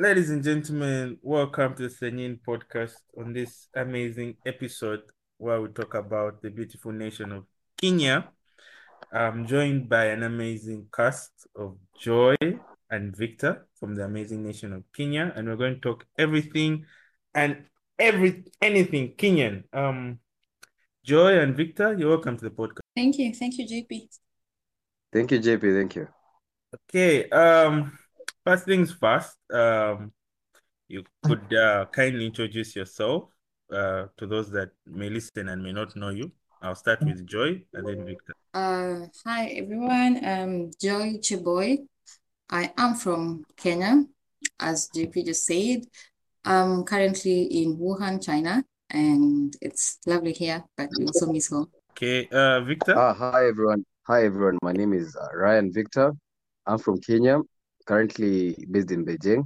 Ladies and gentlemen, welcome to the Senin podcast on this amazing episode where we talk about the beautiful nation of Kenya. I'm joined by an amazing cast of Joy and Victor from the amazing nation of Kenya, and we're going to talk everything and every anything Kenyan. Um, Joy and Victor, you're welcome to the podcast. Thank you. Thank you, JP. Thank you, JP. Thank you. Okay. Um, first things first. Um, you could uh, kindly introduce yourself uh, to those that may listen and may not know you. I'll start with Joy and then Victor. Uh, hi everyone. I'm Joy Cheboy. I am from Kenya, as JP just said. I'm currently in Wuhan, China, and it's lovely here, but we also miss home. Okay, uh, Victor. Ah, hi everyone. Hi everyone. My name is uh, Ryan Victor. I'm from Kenya, currently based in Beijing.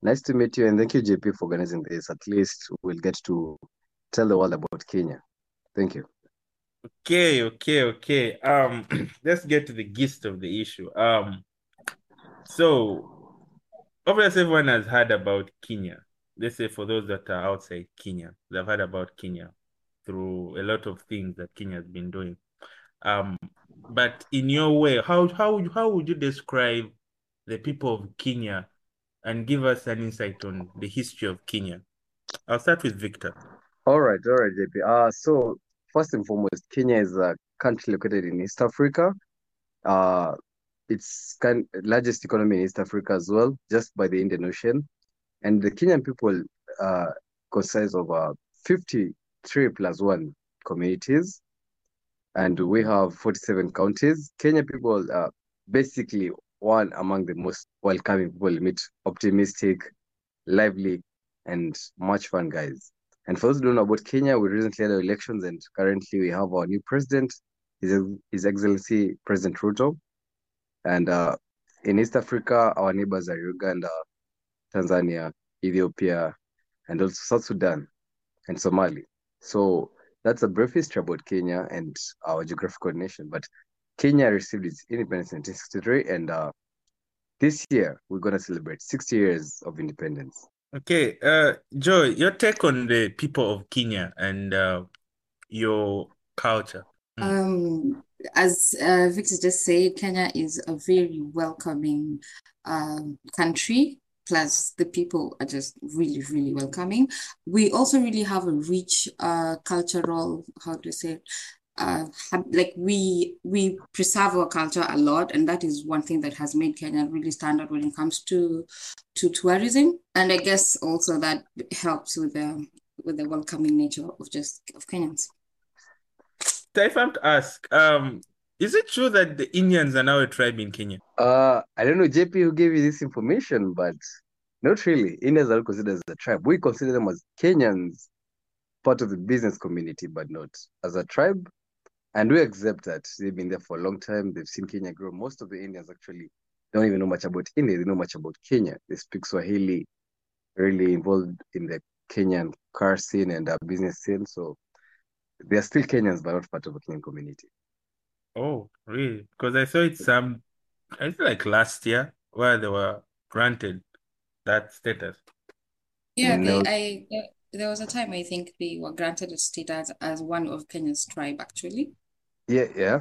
Nice to meet you, and thank you, JP, for organizing this. At least we'll get to tell the world about Kenya. Thank you. Okay, okay, okay. Um, let's get to the gist of the issue. Um, so obviously everyone has heard about Kenya. Let's say for those that are outside Kenya, they've heard about Kenya through a lot of things that Kenya has been doing. Um, but in your way, how how how would you describe the people of Kenya and give us an insight on the history of Kenya? I'll start with Victor. All right, all right, JP. Uh, so first and foremost, Kenya is a country located in East Africa. Uh, it's kind largest economy in East Africa as well, just by the Indian Ocean. And the Kenyan people uh, consist of uh, 53 plus one communities. And we have 47 counties. Kenya people are basically one among the most welcoming people you meet, optimistic, lively, and much fun guys. And for those who don't know about Kenya, we recently had elections, and currently we have our new president, His, His Excellency President Ruto. And uh, in East Africa, our neighbors are Uganda, Tanzania, Ethiopia, and also South Sudan and Somali. So that's a brief history about Kenya and our geographical nation. But Kenya received its independence in 1963, and uh, this year we're going to celebrate 60 years of independence. Okay, uh, Joy, your take on the people of Kenya and uh, your culture. Mm. Um, as uh, Victor just said, Kenya is a very welcoming um, country. Plus, the people are just really, really welcoming. We also really have a rich uh, cultural, how to say, uh, like we we preserve our culture a lot, and that is one thing that has made Kenya really stand out when it comes to to tourism. And I guess also that helps with the with the welcoming nature of just of Kenyans. If I'm to ask, um, is it true that the Indians are now a tribe in Kenya? Uh, I don't know, JP, who gave you this information, but not really. Indians are considered as a tribe. We consider them as Kenyans, part of the business community, but not as a tribe. And we accept that they've been there for a long time. They've seen Kenya grow. Most of the Indians actually don't even know much about India. They know much about Kenya. They speak Swahili, really involved in the Kenyan car scene and uh, business scene. So they're still Kenyans, but not part of the Kenyan community. Oh, really? Because I saw it some, I feel like last year where they were granted that status. Yeah, No. they, I there was a time I think they were granted a status as one of Kenya's tribe actually. Yeah, yeah.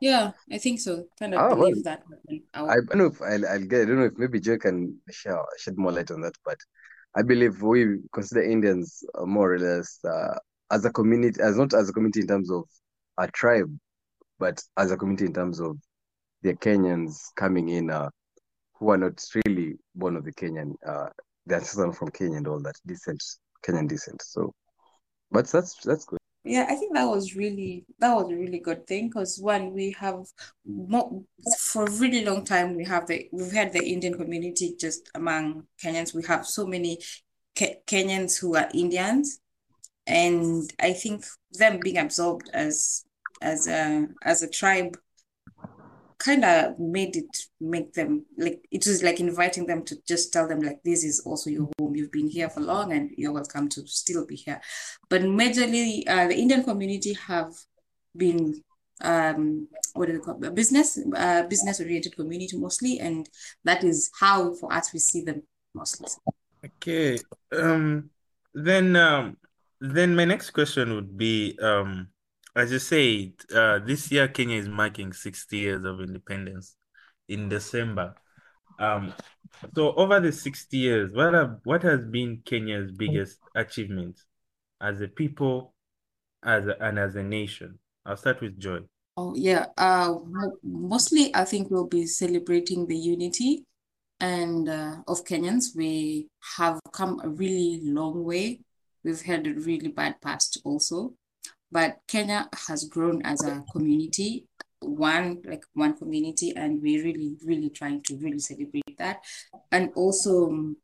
Yeah, I think so. Kind of Ah, well, believe that happened. I don't know if I'll, I'll get, I don't know if maybe Joe can share, shed more light on that, but I believe we consider Indians more or less uh, as a community, as not as a community in terms of a tribe, but as a community in terms of the Kenyans coming in uh, who are not really born of the Kenyan, uh, they're ancestors from Kenya and all that descent, Kenyan descent. So, but that's that's good. Yeah, I think that was really that was a really good thing because one we have more for a really long time we have the we've had the Indian community just among Kenyans. We have so many Ke Kenyans who are Indians, and I think them being absorbed as as a as a tribe kind of made it make them like it was like inviting them to just tell them like this is also your home you've been here for long and you're welcome to still be here but majorly uh, the indian community have been um what do they call it? business uh business oriented community mostly and that is how for us we see them mostly. Okay. Um. Then um. Then my next question would be um. As you said, uh, this year Kenya is marking 60 years of independence in December. Um, so over the 60 years, what have what has been Kenya's biggest achievement as a people, as a, and as a nation? I'll start with Joy. Oh yeah, uh, mostly I think we'll be celebrating the unity and uh, of Kenyans. We have come a really long way. We've had a really bad past also, but Kenya has grown as a community, one like one community, and we're really, really trying to really celebrate that. And also um,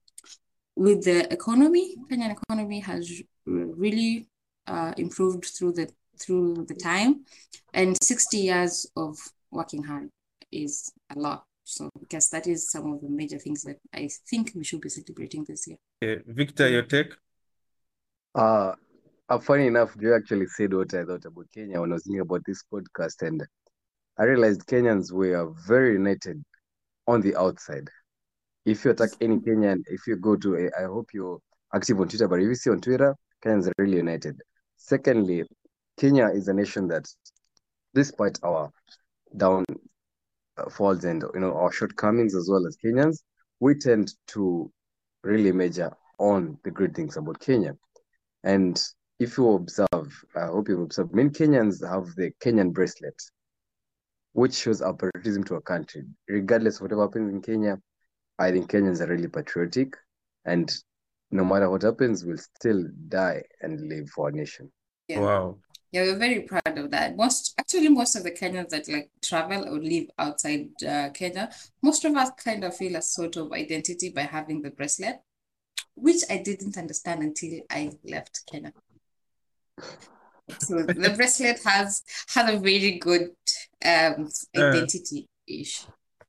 with the economy, Kenyan economy has really uh, improved through the through the time, and 60 years of working hard is a lot. So because that is some of the major things that I think we should be celebrating this year. Okay, Victor, your take? Uh, uh, funny enough, you actually said what I thought about Kenya when I was thinking about this podcast, and I realized Kenyans were very united on the outside. If you attack any Kenyan, if you go to, a, I hope you're active on Twitter, but if you see on Twitter, Kenyans are really united. Secondly, Kenya is a nation that, despite our downfalls and you know our shortcomings as well as Kenyans, we tend to really major on the great things about Kenya. And if you observe, I hope you observe, many Kenyans have the Kenyan bracelet, which shows our patriotism to our country. Regardless of whatever happens in Kenya, I think Kenyans are really patriotic, and no matter what happens, we'll still die and live for our nation. Yeah. Wow. Yeah, we're very proud of that. Most actually, most of the Kenyans that like travel or live outside uh, Kenya, most of us kind of feel a sort of identity by having the bracelet, which I didn't understand until I left Kenya. So the bracelet has has a very good um identity ish.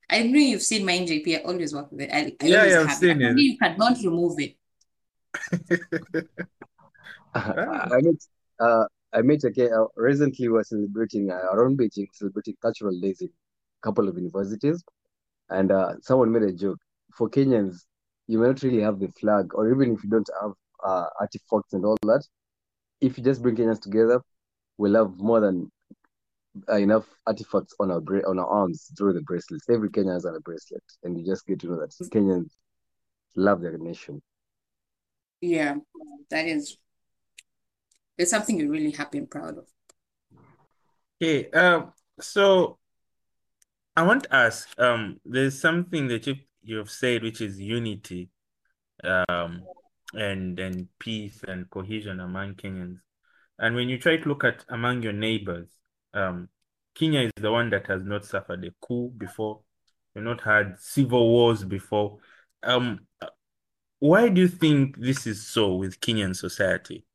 I know you've seen mine, JP. I always work with it. I, I Yeah, always yeah, I've have it. seen it. Apparently, you cannot remove it. I met uh, I met again uh, recently. We were celebrating uh, around Beijing, celebrating cultural days in a couple of universities, and uh, someone made a joke. For Kenyans, you may not really have the flag, or even if you don't have uh, artifacts and all that, if you just bring Kenyans together, we'll have more than uh, enough artifacts on our bra- on our arms through the bracelets. Every Kenyan has a bracelet, and you just get to know that Kenyans love their nation. Yeah, that is it's something you're really happy and proud of. Okay, um, so I want to ask, um, there's something that you you've said which is unity, um, and and peace and cohesion among Kenyans. And when you try to look at among your neighbors, um, Kenya is the one that has not suffered a coup before, we've not had civil wars before. Um, why do you think this is so with Kenyan society?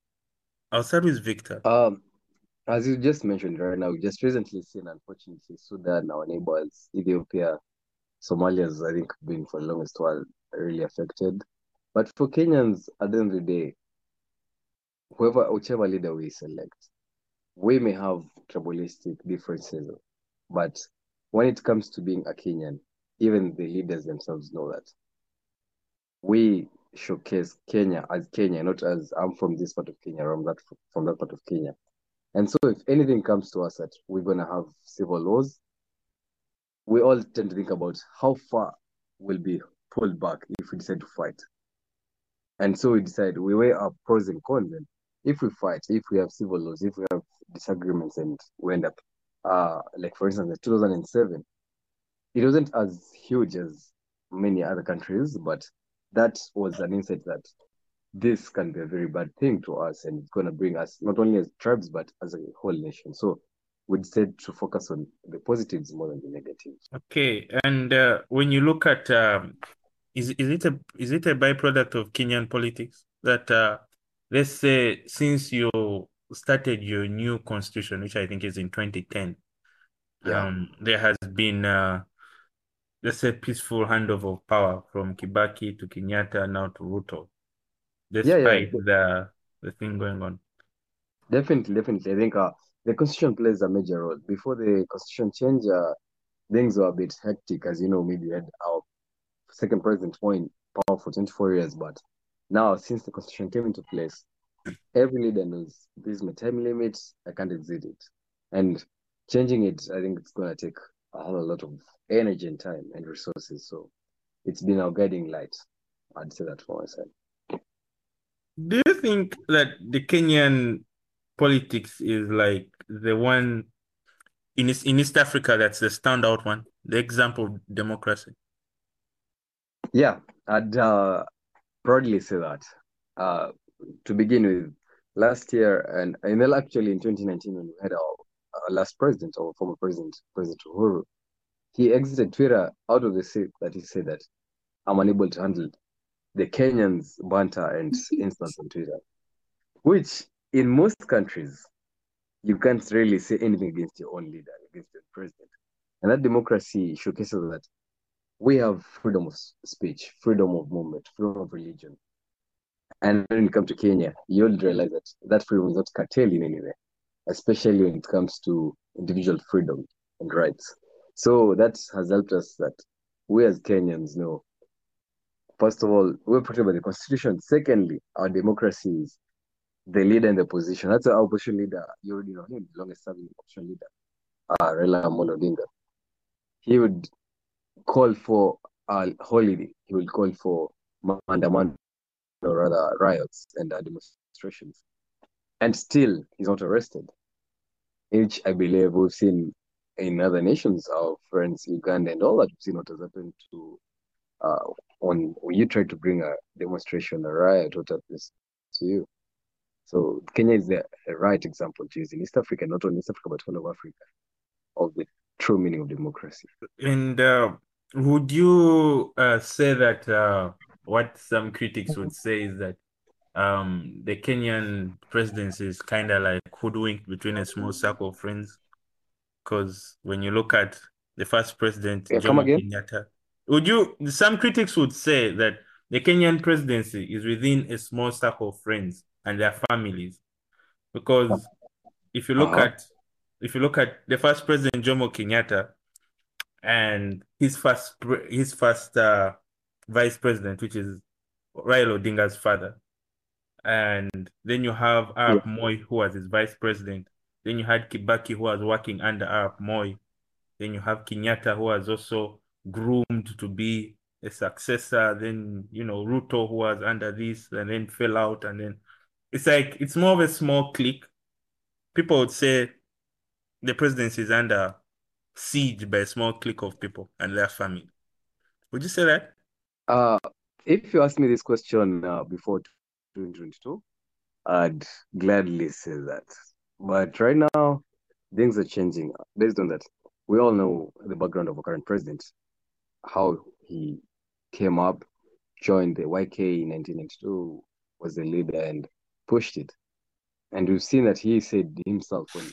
I'll start with Victor. Um, as you just mentioned right now, we just recently seen, unfortunately, Sudan, our neighbors, Ethiopia, Somalia's, I think, been for the longest while really affected. But for Kenyans, at the end of the day, whoever, whichever leader we select, we may have tribalistic differences, but when it comes to being a Kenyan, even the leaders themselves know that we showcase Kenya as Kenya, not as I'm from this part of Kenya, or I'm that from that part of Kenya. And so, if anything comes to us that we're gonna have civil wars, we all tend to think about how far we'll be pulled back if we decide to fight. And so we decide we weigh up pros and cons. And if we fight, if we have civil wars, if we have disagreements, and we end up, uh, like for instance, in 2007, it wasn't as huge as many other countries, but that was an insight that this can be a very bad thing to us and it's going to bring us not only as tribes but as a whole nation so we decided to focus on the positives more than the negatives Okay, and uh, when you look at um, is is it a is it a byproduct of Kenyan politics that uh, let's say since you started your new constitution, which I think is in 2010, Yeah. um, there has been uh, let's say peaceful handover of power from Kibaki to Kenyatta now to Ruto, yeah yeah despite the the thing going on. definitely definitely i think uh, the constitution plays a major role before the constitution change uh, things were a bit hectic as you know maybe we had our second president more in power for 24 years, but now since the constitution came into place, every leader knows this is my time limit, I can't exceed it. And changing it, I think it's gonna take a whole lot of energy and time and resources. So it's been our guiding light. I'd say that for myself. Do you think that the Kenyan politics is like the one in East, in East Africa that's the standout one, the example of democracy? Yeah, I'd uh, proudly say that. Uh, to begin with, last year and, and then actually in 2019 when we had our, our last president, our former president, President Uhuru, he exited Twitter out of the seat that he said that I'm unable to handle the Kenyans banter and insults on Twitter, which in most countries you can't really say anything against your own leader, against your president. And that democracy showcases that we have freedom of speech, freedom of movement, freedom of religion. And when you come to Kenya, you'll realize that that freedom is not curtailed in any way, especially when it comes to individual freedom and rights. So that has helped us that we as Kenyans know, first of all, we're protected by the constitution. Secondly, our democracy is the leader in the position. That's our opposition leader. You already know him, the longest serving opposition leader, uh, Raila Odinga. He would call for a holiday. He will call for maandamano, or rather riots and uh, demonstrations. And still, he's not arrested. Which I believe we've seen in other nations, our friends, Uganda and all that, we've seen what has happened to uh, when, when you try to bring a demonstration, a riot, what happens to you. So Kenya is the right example to use in East Africa, not only East Africa, but all of Africa, of the true meaning of democracy. And uh, would you uh, say that uh, what some critics would say is that um, the Kenyan presidency is kind of like hoodwinked between a small circle of friends? Because when you look at the first president, Yeah, Jomo? Kenyatta, would you? Some critics would say that the Kenyan presidency is within a small circle of friends and their families, because if you look Uh-huh. at if you look at the first president Jomo Kenyatta and his first his first uh, vice president, which is Raila Odinga's father, and then you have Arap Moi, who was his vice president. Then you had Kibaki, who was working under Arap Moi. Then you have Kenyatta, who was also groomed to be a successor. Then you know Ruto, who was under this, and then fell out, and then it's like it's more of a small clique. People would say the presidency is under siege by a small clique of people and their family. Would you say that? Uh, if you asked me this question uh, before 2022, I'd gladly say that. But right now, things are changing. Based on that, we all know the background of our current president, how he came up, joined the YK in 1992, was the leader and pushed it. And we've seen that he said himself when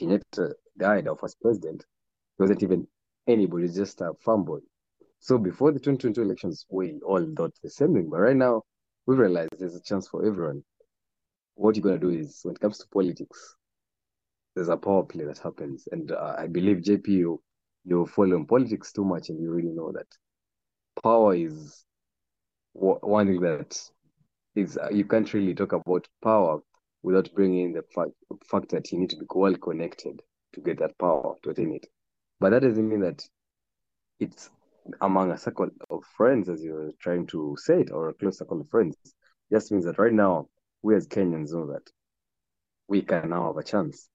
Kenyatta died, our first president, he wasn't even anybody, just a farm boy. So before the 2022 elections, we all thought the same thing. But right now, we realize there's a chance for everyone. What you're going to do is, when it comes to politics, there's a power play that happens. And uh, I believe, JP, you, you follow in politics too much and you really know that power is one thing that is, uh, you can't really talk about power without bringing in the fact, fact that you need to be well connected to get that power, to attain it. But that doesn't mean that it's among a circle of friends, as you're trying to say it, or a close circle of friends. It Just means that right now, we as Kenyans know that we can now have a chance.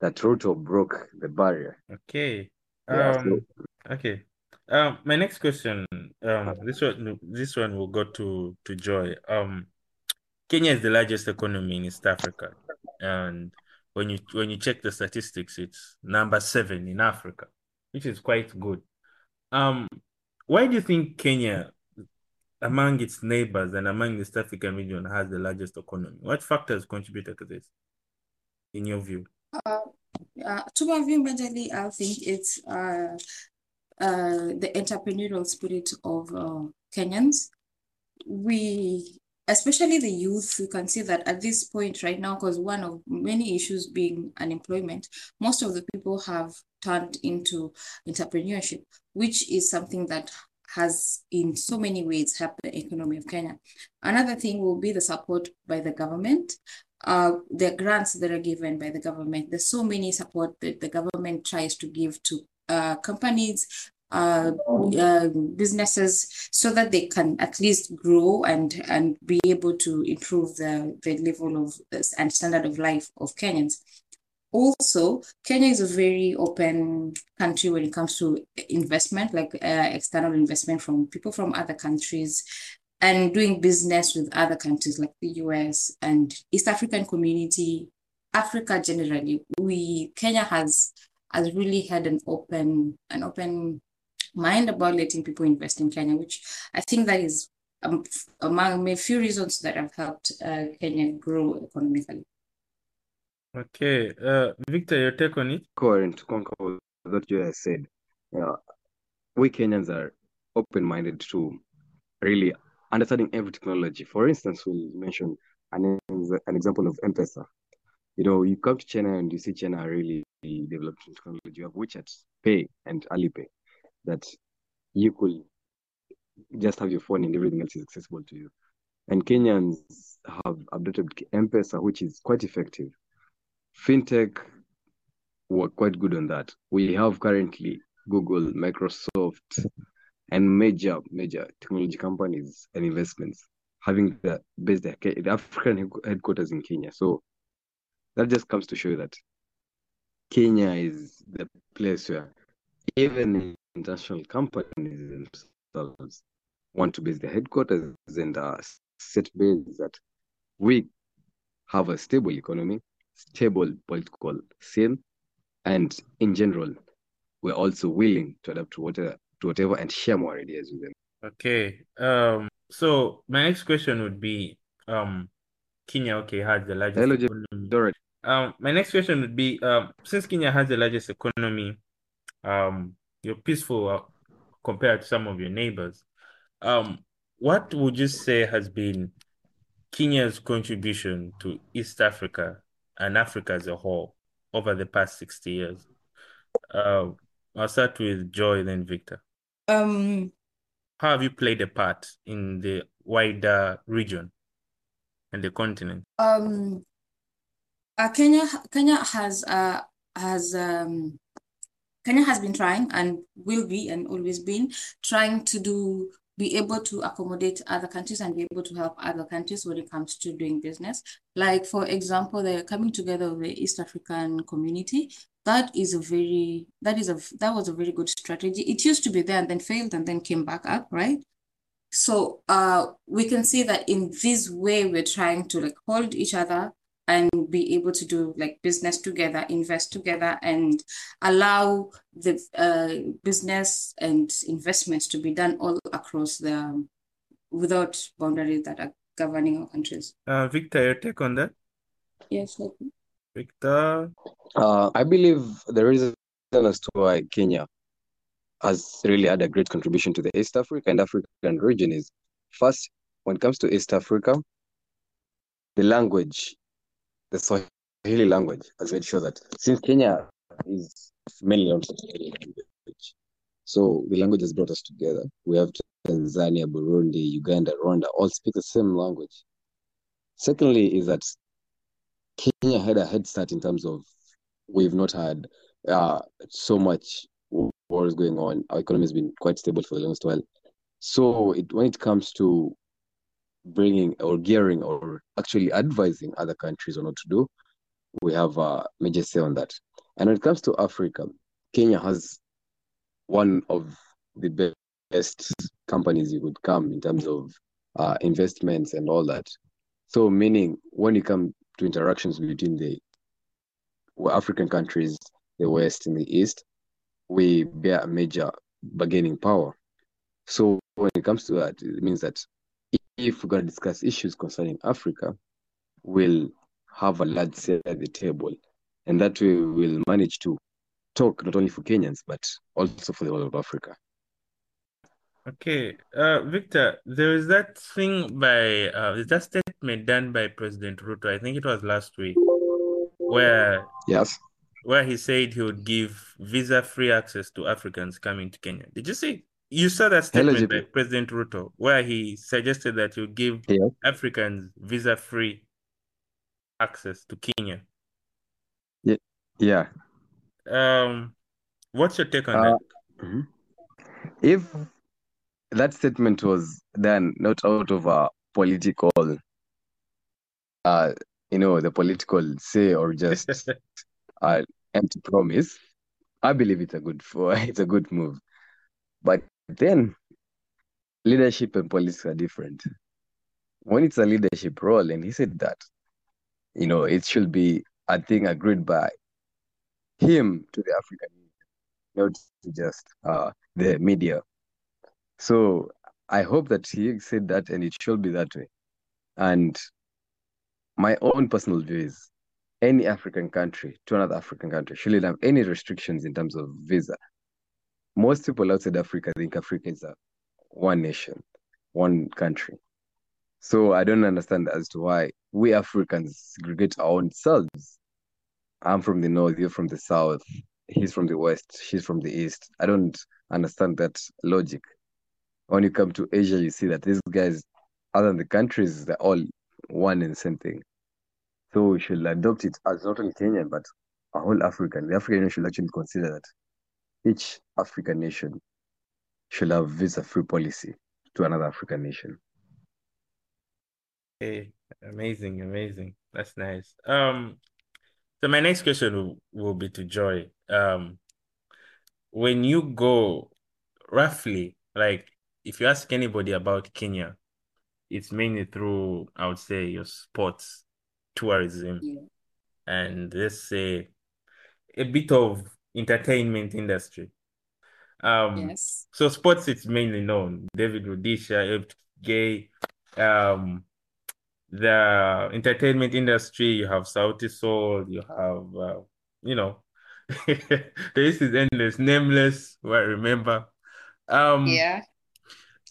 That Ruto broke the barrier. Okay. Yeah, so Um, okay. Um, my next question, um, this one, this one will go to to Joy. Um, Kenya is the largest economy in East Africa, and when you when you check the statistics, it's number seven in Africa, which is quite good. Um, why do you think Kenya, among its neighbors and among the African region, has the largest economy? What factors contributed to this, in your view? Uh, uh, to my view, majorly, I think it's uh, uh, the entrepreneurial spirit of uh, Kenyans. We, especially the youth, you can see that at this point right now, because one of many issues being unemployment, most of the people have turned into entrepreneurship, which is something that has in so many ways helped the economy of Kenya. Another thing will be the support by the government. Uh, the grants that are given by the government. There's so many support that the government tries to give to uh, companies, uh, uh, businesses so that they can at least grow and and be able to improve the, the level of and standard of life of Kenyans. Also, Kenya is a very open country when it comes to investment, like uh, external investment from people from other countries and doing business with other countries like the US and East African community, Africa generally. We Kenya has has really had an open an open mind about letting people invest in Kenya, which I think that is um, among a few reasons that have helped uh, Kenya grow economically. Okay, uh, Victor, your take on it? Current to what you have said. Uh, we Kenyans are open-minded to really understanding every technology. For instance, we mentioned an, an example of M-Pesa. You know, you come to China and you see China really developed technology. You have WeChat Pay and Alipay that you could just have your phone and everything else is accessible to you. And Kenyans have adopted M-Pesa, which is quite effective fintech were quite good on that. We have currently Google, Microsoft, and major major technology companies and investments having the based the African headquarters in Kenya. So that just comes to show that Kenya is the place where even international companies themselves want to base their headquarters and uh, set base that we have a stable economy stable political scene, and in general, we're also willing to adapt to whatever, to whatever and share more ideas with them. Okay. Um. So my next question would be, um, Kenya okay has the largest Hello, economy. Um, my next question would be, um, since Kenya has the largest economy, um, you're peaceful uh, compared to some of your neighbors. Um, what would you say has been Kenya's contribution to East Africa and Africa as a whole over the past 60 years? Uh, I'll start with Joy, then Victor. Um, How have you played a part in the wider region and the continent? um, uh, Kenya, Kenya has uh, has um, Kenya has been trying and will be and always been trying to do be able to accommodate other countries and be able to help other countries when it comes to doing business. Like, for example, the coming together of the East African community. That is a very, that is a, that was a very good strategy. It used to be there and then failed and then came back up, right? So uh, we can see that in this way, we're trying to like hold each other and be able to do like business together, invest together, and allow the uh, business and investments to be done all across the without boundaries that are governing our countries. Uh, Victor, your take on that? Yes. Victor? Uh, I believe the reason as to why Kenya has really had a great contribution to the East Africa and African region is first, when it comes to East Africa, the language the Swahili language has made sure that since Kenya is mainly on Swahili language, so the language has brought us together. We have Tanzania, Burundi, Uganda, Rwanda all speak the same language. Secondly, is that Kenya had a head start in terms of we've not had uh, so much wars going on. Our economy has been quite stable for the longest while. So it, when it comes to bringing or gearing or actually advising other countries on what to do, we have a major say on that. And when it comes to Africa, Kenya has one of the best companies you could come in terms of uh, investments and all that. So, meaning when you come to interactions between the African countries, the West and the East, we bear a major bargaining power. So, when it comes to that, it means that if we're going to discuss issues concerning Africa, we'll have a large say at the table. And that way we'll manage to talk not only for Kenyans, but also for the whole of Africa. Okay, uh, Victor, there is that thing by, uh, that statement done by President Ruto, I think it was last week, where yes, where he said he would give visa-free access to Africans coming to Kenya. Did you see You saw that statement by President Ruto, where he suggested that you give Yeah. Africans visa-free access to Kenya. Yeah. Um, what's your take on Uh, that? mhm. If that statement was done not out of a political, uh, you know, the political say or just uh, empty promise, I believe it's a good for it's a good move. But then leadership and politics are different. When it's a leadership role, and he said that, you know, it should be a thing agreed by him to the African Union, not just uh, the media. So I hope that he said that and it should be that way. And my own personal view is any African country to another African country shouldn't have any restrictions in terms of visa. Most people outside Africa think Africa is a one nation, one country. So I don't understand as to why we Africans segregate our own selves. I'm from the north, you're from the south, he's from the west, she's from the east. I don't understand that logic. When you come to Asia, you see that these guys, other than the countries, they're all one and same thing. So we should adopt it as not only Kenyan, but a whole African. The African should actually consider that each African nation should have visa-free policy to another African nation. Okay, amazing, amazing. That's nice. Um, so my next question will, will be to Joy. Um, when you go roughly, like if you ask anybody about Kenya, it's mainly through, I would say, your sports tourism Yeah. and let's say a bit of entertainment industry. Um, Yes. so sports it's mainly known. David Rudisha, Gay, um, the entertainment industry, you have Sauti Sol, you have uh, you know, this list is endless, nameless, what I remember. Um, Yeah.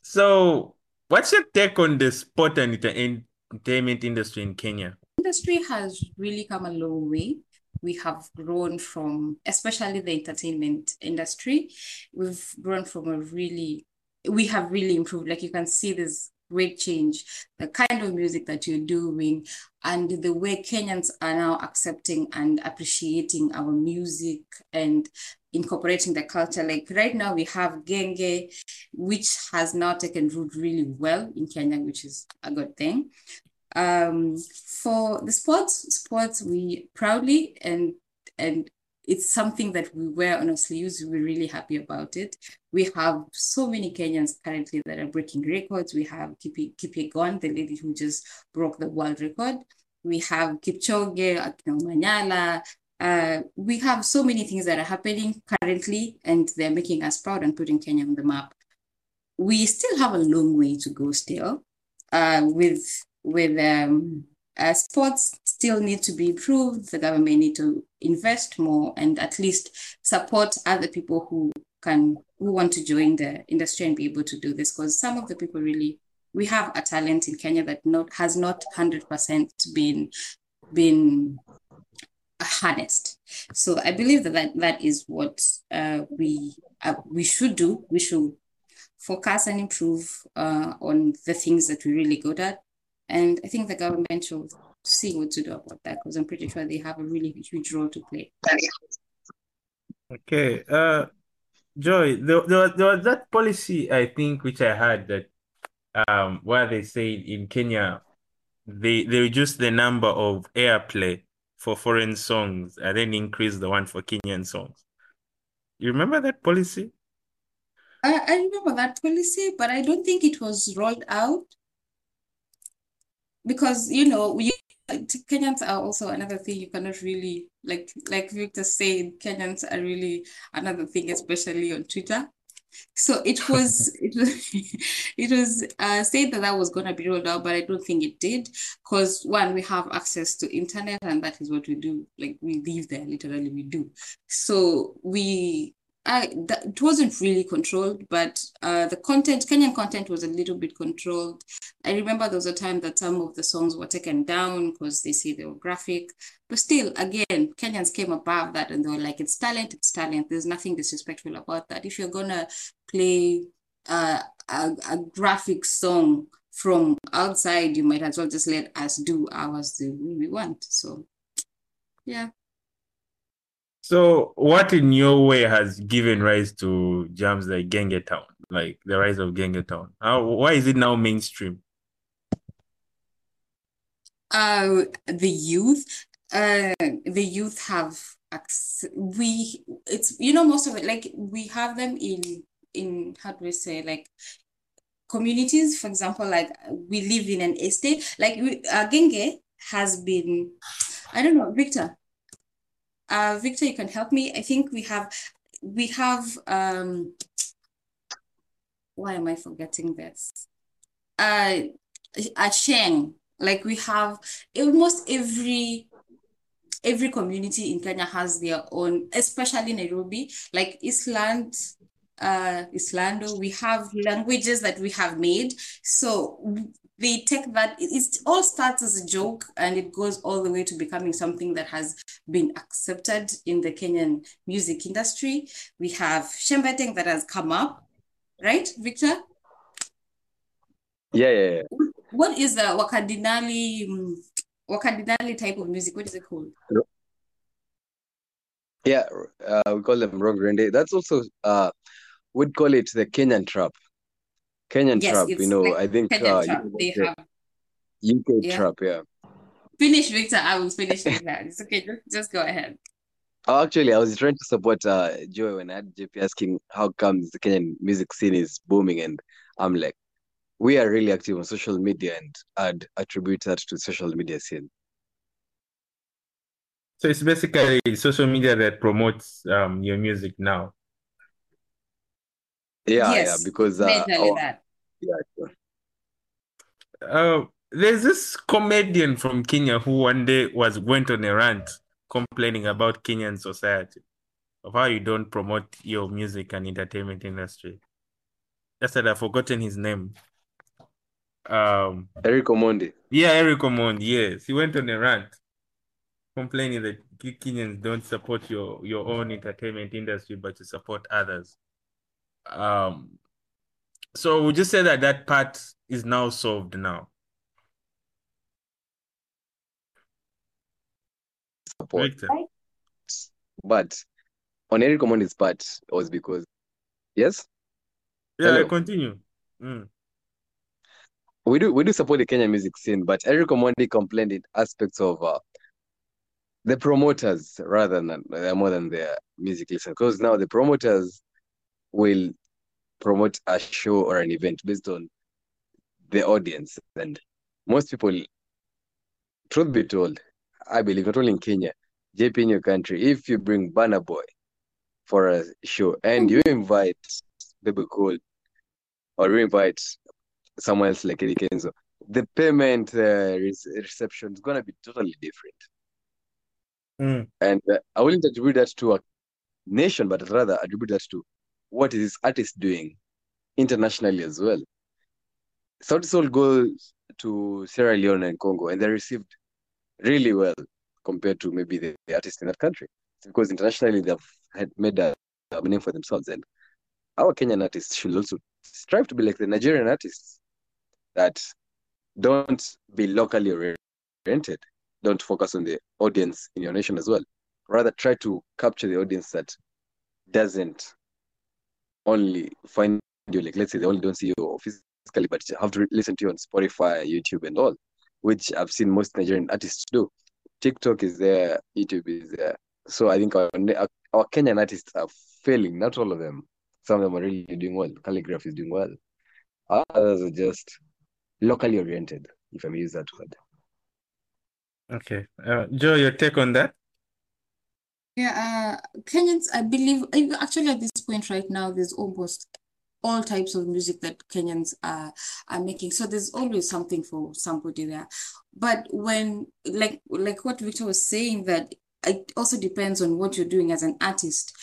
so what's your take on the sport and enter- entertainment industry in Kenya? Industry has really come a long way. We have grown from, especially the entertainment industry, we've grown from a really, we have really improved. Like you can see this great change, the kind of music that you're doing, and the way Kenyans are now accepting and appreciating our music and incorporating the culture. Like right now, we have Genge, which has now taken root really well in Kenya, which is a good thing. Um, for the sports, sports we proudly and and it's something that we wear on our sleeves. We're really happy about it. We have so many Kenyans currently that are breaking records. We have Kipi Kipyegon, the lady who just broke the world record. We have Kipchoge, Akina Omanyala. Uh, we have so many things that are happening currently, and they're making us proud and putting Kenya on the map. We still have a long way to go still. Uh, with with um, uh, sports still need to be improved. The government need to invest more and at least support other people who can who want to join the industry and be able to do this. Because some of the people really we have a talent in Kenya that not has not hundred percent been been harnessed. So I believe that that, that is what uh, we uh, we should do. We should focus and improve uh, on the things that we're really good at. And I think the government should see what to do about that because I'm pretty sure they have a really huge role to play. Okay. Uh, Joy, there, there was, there was that policy, I think, which I heard that um, where they say in Kenya, they they reduce the number of airplay for foreign songs and then increase the one for Kenyan songs. You remember that policy? I, I remember that policy, but I don't think it was rolled out because you know we Kenyans are also another thing you cannot really like like Victor said Kenyans are really another thing especially on Twitter. So it was it was it was uh, said that that was going to be rolled out but I don't think it did because one we have access to internet and that is what we do. Like we live there literally we do. So we It wasn't really controlled, but uh, the content, Kenyan content was a little bit controlled. I remember there was a time that some of the songs were taken down because they say they were graphic. But still, again, Kenyans came above that and they were like, it's talent, it's talent. There's nothing disrespectful about that. If you're gonna play uh, a, a graphic song from outside, you might as well just let us do ours the way we want. So, yeah. So, what in your way has given rise to jams like Gengetone, like the rise of Gengetone? How, why is it now mainstream? Uh, the youth, uh, the youth have we it's you know most of it like we have them in in how do we say like communities for example like we live in an estate like we, uh, Genge has been I don't know Victor uh, Victor, you can help me. I think we have, we have, um, why am I forgetting this? Uh, a Sheng, like we have almost every every community in Kenya has their own, especially Nairobi, like Island, uh, Islando, we have languages that we have made. So they take that it all starts as a joke and it goes all the way to becoming something that has been accepted in the Kenyan music industry. We have Shembeteng that has come up, right, Victor? Yeah, yeah, yeah. What is the Wakadinali Wakadinali type of music? What is it called? Yeah, uh, we call them Rong That's also uh we'd call it the Kenyan trap. Kenyan Yes, trap, you know, like I think Kenyan uh, trap. know, They have UK yeah. trap, yeah. Finish, Victor. I will finish with that. It's okay. Just, just go ahead. Oh, actually, I was trying to support uh Joy when I had JP asking how comes the Kenyan music scene is booming, and I'm like, we are really active on social media, and I'd attribute that to social media scene. So it's basically social media that promotes um your music now. Yeah, yeah, because uh, majorly our, that. yeah, sure. Uh, there's this comedian from Kenya who one day was went on a rant complaining about Kenyan society of how you don't promote your music and entertainment industry. Just that I've forgotten his name. Um, Eric Omondi. yeah, Eric Omond. Yes, he went on a rant complaining that Kenyans don't support your your own entertainment industry, but you support others. Um, so would you say that that part is now solved now? support. But on Eric Omondi's part was because yes, Yeah, hello. continue. Mm. we do we do support the Kenyan music scene, but Eric Omondi complained in aspects of uh, the promoters rather than uh, more than their music listeners. Because now the promoters will promote a show or an event based on the audience, and most people, truth be told, I believe not only in Kenya, JP in your country, if you bring Burna Boy for a show and you invite Bebe Cool or you invite someone else like Eddie Kenzo, the payment uh, re- reception is gonna be totally different. Mm. And uh, I wouldn't attribute that to a nation, but rather attribute that to what is this artist doing internationally as well. Sauti Sol goes to Sierra Leone and Congo, and they're received really well compared to maybe the, the artists in that country. It's because internationally they've had made a, a name for themselves, and our Kenyan artists should also strive to be like the Nigerian artists that don't be locally oriented, don't focus on the audience in your nation as well. Rather, try to capture the audience that doesn't only find you like let's say they only don't see you physically, but have to listen to you on Spotify, YouTube, and all, which I've seen most Nigerian artists do. TikTok is there, YouTube is there. So I think our, our Kenyan artists are failing. Not all of them. Some of them are really doing well. Khaligraph is doing well. Others are just locally oriented, if I may use that word. Okay. Uh, Joe, your take on that? Yeah, uh, Kenyans, I believe, actually at this point right now, there's almost all types of music that Kenyans are are making. So there's always something for somebody there. But when, like, like what Victor was saying, that it also depends on what you're doing as an artist.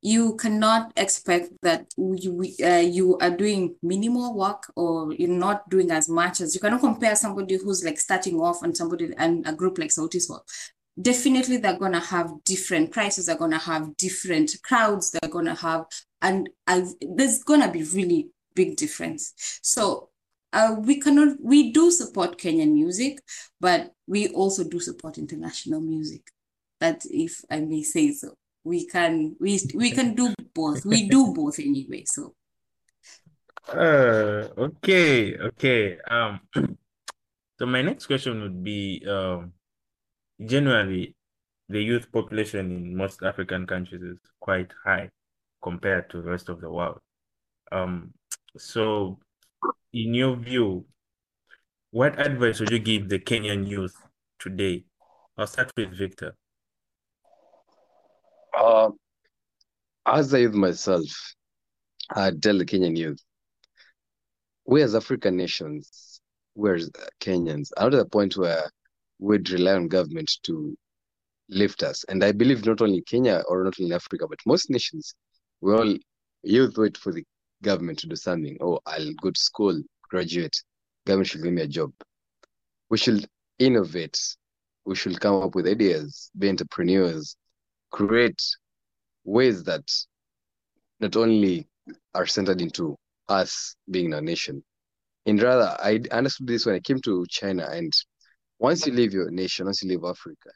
You cannot expect that you uh, you are doing minimal work or you're not doing as much as you cannot compare somebody who's like starting off and somebody and a group like Sauti Sol definitely they're gonna have different prices they're gonna have different crowds they're gonna have and I, there's gonna be really big difference. So uh, we cannot we do support Kenyan music, but we also do support international music. That if I may say so. We can we we can do both. We do both anyway. So uh okay, okay. Um so my next question would be um generally the youth population in most African countries is quite high compared to the rest of the world. Um, so, in your view, what advice would you give the Kenyan youth today? I'll start with Victor. Uh, as a youth myself, I tell the Kenyan youth, we as African nations, we're Kenyans, are at a point where we'd rely on government to lift us. And I believe not only Kenya or not only Africa, but most nations, we all youth wait for the government to do something. Oh, I'll go to school, graduate, government should give me a job. We should innovate. We should come up with ideas, be entrepreneurs, create ways that not only are centered into us being a nation. And rather, I understood this when I came to China. And once you leave your nation, once you leave Africa,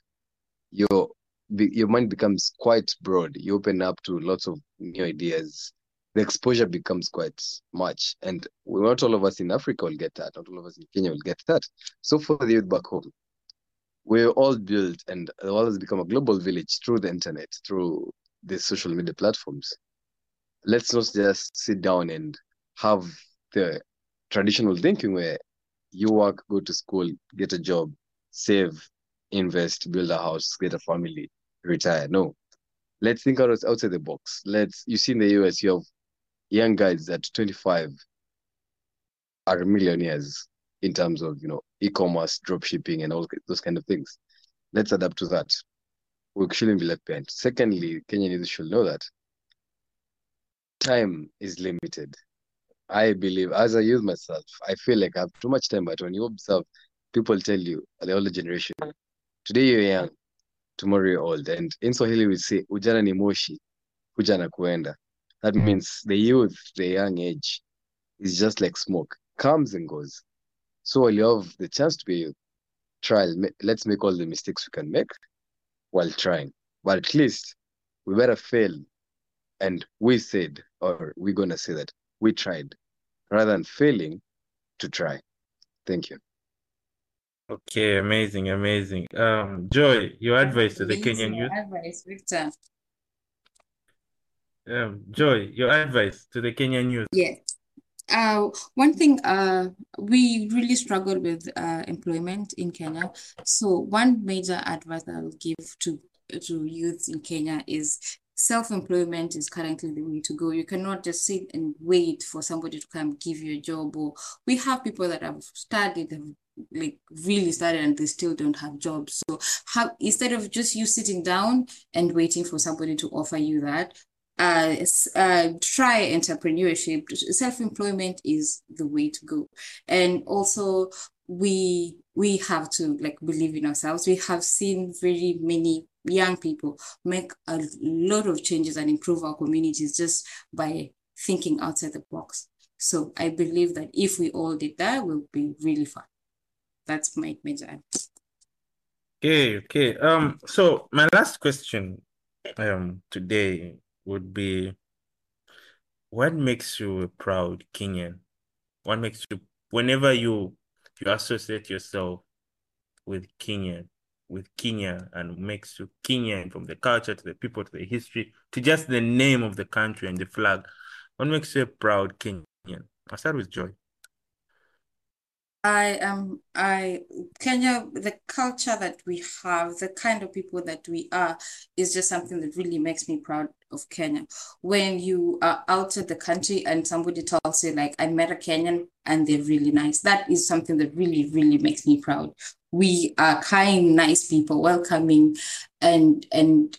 your your mind becomes quite broad. You open up to lots of new ideas. The exposure becomes quite much, and not all of us in Africa will get that. Not all of us in Kenya will get that. So for the youth back home, we're all built, and the world has become a global village through the internet, through the social media platforms. Let's not just sit down and have the traditional thinking where you work, go to school, get a job, save, invest, build a house, get a family, retire. No. Let's think out outside the box. Let's you see in the US you have young guys at 25 are millionaires in terms of you know e-commerce, drop shipping, and all those kind of things. Let's adapt to that. We shouldn't be left behind. Secondly, Kenyan youth should know that time is limited. I believe, as a youth myself, I feel like I have too much time. But when you observe, people tell you, the older generation, today you're young, tomorrow you're old. And in Swahili we say ujana ni moshi, kuja na kuenda. That mm. means the youth, the young age, is just like smoke, comes and goes. So while you have the chance to be youth, try. Let's make all the mistakes we can make while trying. But at least we better fail. And we said, or we're gonna say that we tried, rather than failing to try. Thank you. Okay, amazing, amazing. Um, Joy, your advice to the Kenyan youth. Advice, Victor. Um, Joy, your advice to the Kenyan youth. Yes. Uh, one thing, uh, we really struggle with uh, employment in Kenya. So one major advice I will give to to youth in Kenya is self-employment is currently the way to go. You cannot just sit and wait for somebody to come give you a job. Or we have people that have studied, have like really started and they still don't have jobs. So how instead of just you sitting down and waiting for somebody to offer you that, uh, uh, try entrepreneurship. Self-employment is the way to go. And also we we have to like believe in ourselves. We have seen very many young people make a lot of changes and improve our communities just by thinking outside the box. So I believe that if we all did that, we'll be really fun that's my major. Okay, okay. Um, so my last question um today would be what makes you a proud Kenyan? What makes you whenever you you associate yourself with Kenya, with Kenya and makes you Kenyan from the culture to the people to the history to just the name of the country and the flag. What makes you a proud Kenyan? I'll start with Joy. I am I Kenya, the culture that we have, the kind of people that we are, is just something that really makes me proud of Kenya. When you are outside the country and somebody tells you like I met a Kenyan and they're really nice, that is something that really, really makes me proud. We are kind, nice people, welcoming, and and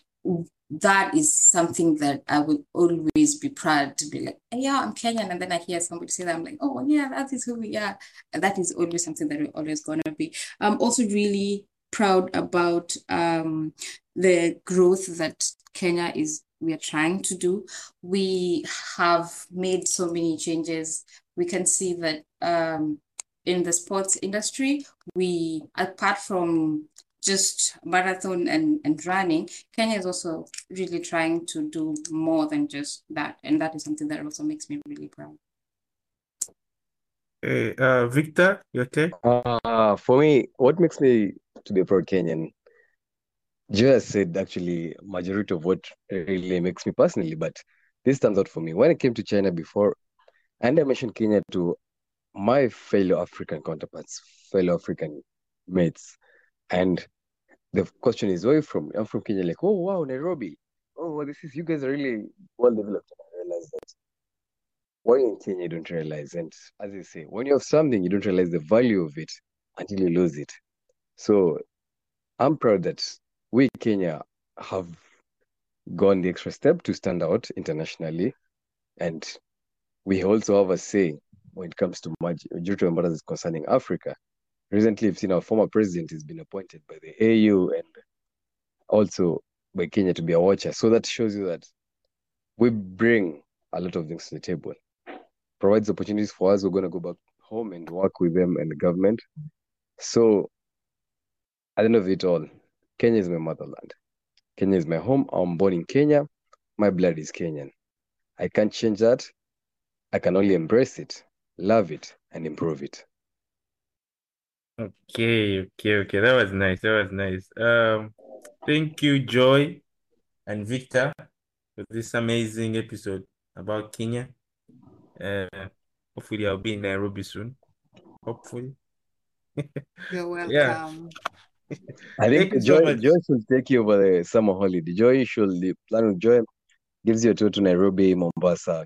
that is something that I would always be proud to be like, yeah, I'm Kenyan. And then I hear somebody say that, I'm like, oh, yeah, that is who we are. And that is always something that we're always going to be. I'm also really proud about um, the growth that Kenya is we are trying to do. We have made so many changes. We can see that um, in the sports industry, we apart from just marathon and, and running, Kenya is also really trying to do more than just that. And that is something that also makes me really proud. Hey, uh, Victor, your take? Uh, for me, what makes me to be a proud Kenyan, Joy said actually majority of what really makes me personally, but this stands out for me. When I came to China before, and I mentioned Kenya to my fellow African counterparts, fellow African mates, and the question is, where you from? I'm from Kenya. Like, oh wow, Nairobi. Oh, well, this is you guys are really well developed. I realize that when you're in Kenya, you don't realize. And as I say, when you have something, you don't realize the value of it until you lose it. So I'm proud that we Kenya have gone the extra step to stand out internationally. And we also have a say when it comes to majority matters concerning Africa. Recently, we've seen our former president has been appointed by the AU and also by Kenya to be a watcher. So that shows you that we bring a lot of things to the table. Provides opportunities for us. We're going to go back home and work with them and the government. So at the end of it all, Kenya is my motherland. Kenya is my home. I'm born in Kenya. My blood is Kenyan. I can't change that. I can only embrace it, love it, and improve it. Okay, okay, okay. That was nice. That was nice. Um, thank you, Joy and Victor, for this amazing episode about Kenya. Uh, hopefully, I'll be in Nairobi soon. Hopefully. You're welcome. Yeah. I think so Joy, much. Joy should take you over the summer holiday. Joy should plan with Joy, gives you a tour to Nairobi, Mombasa,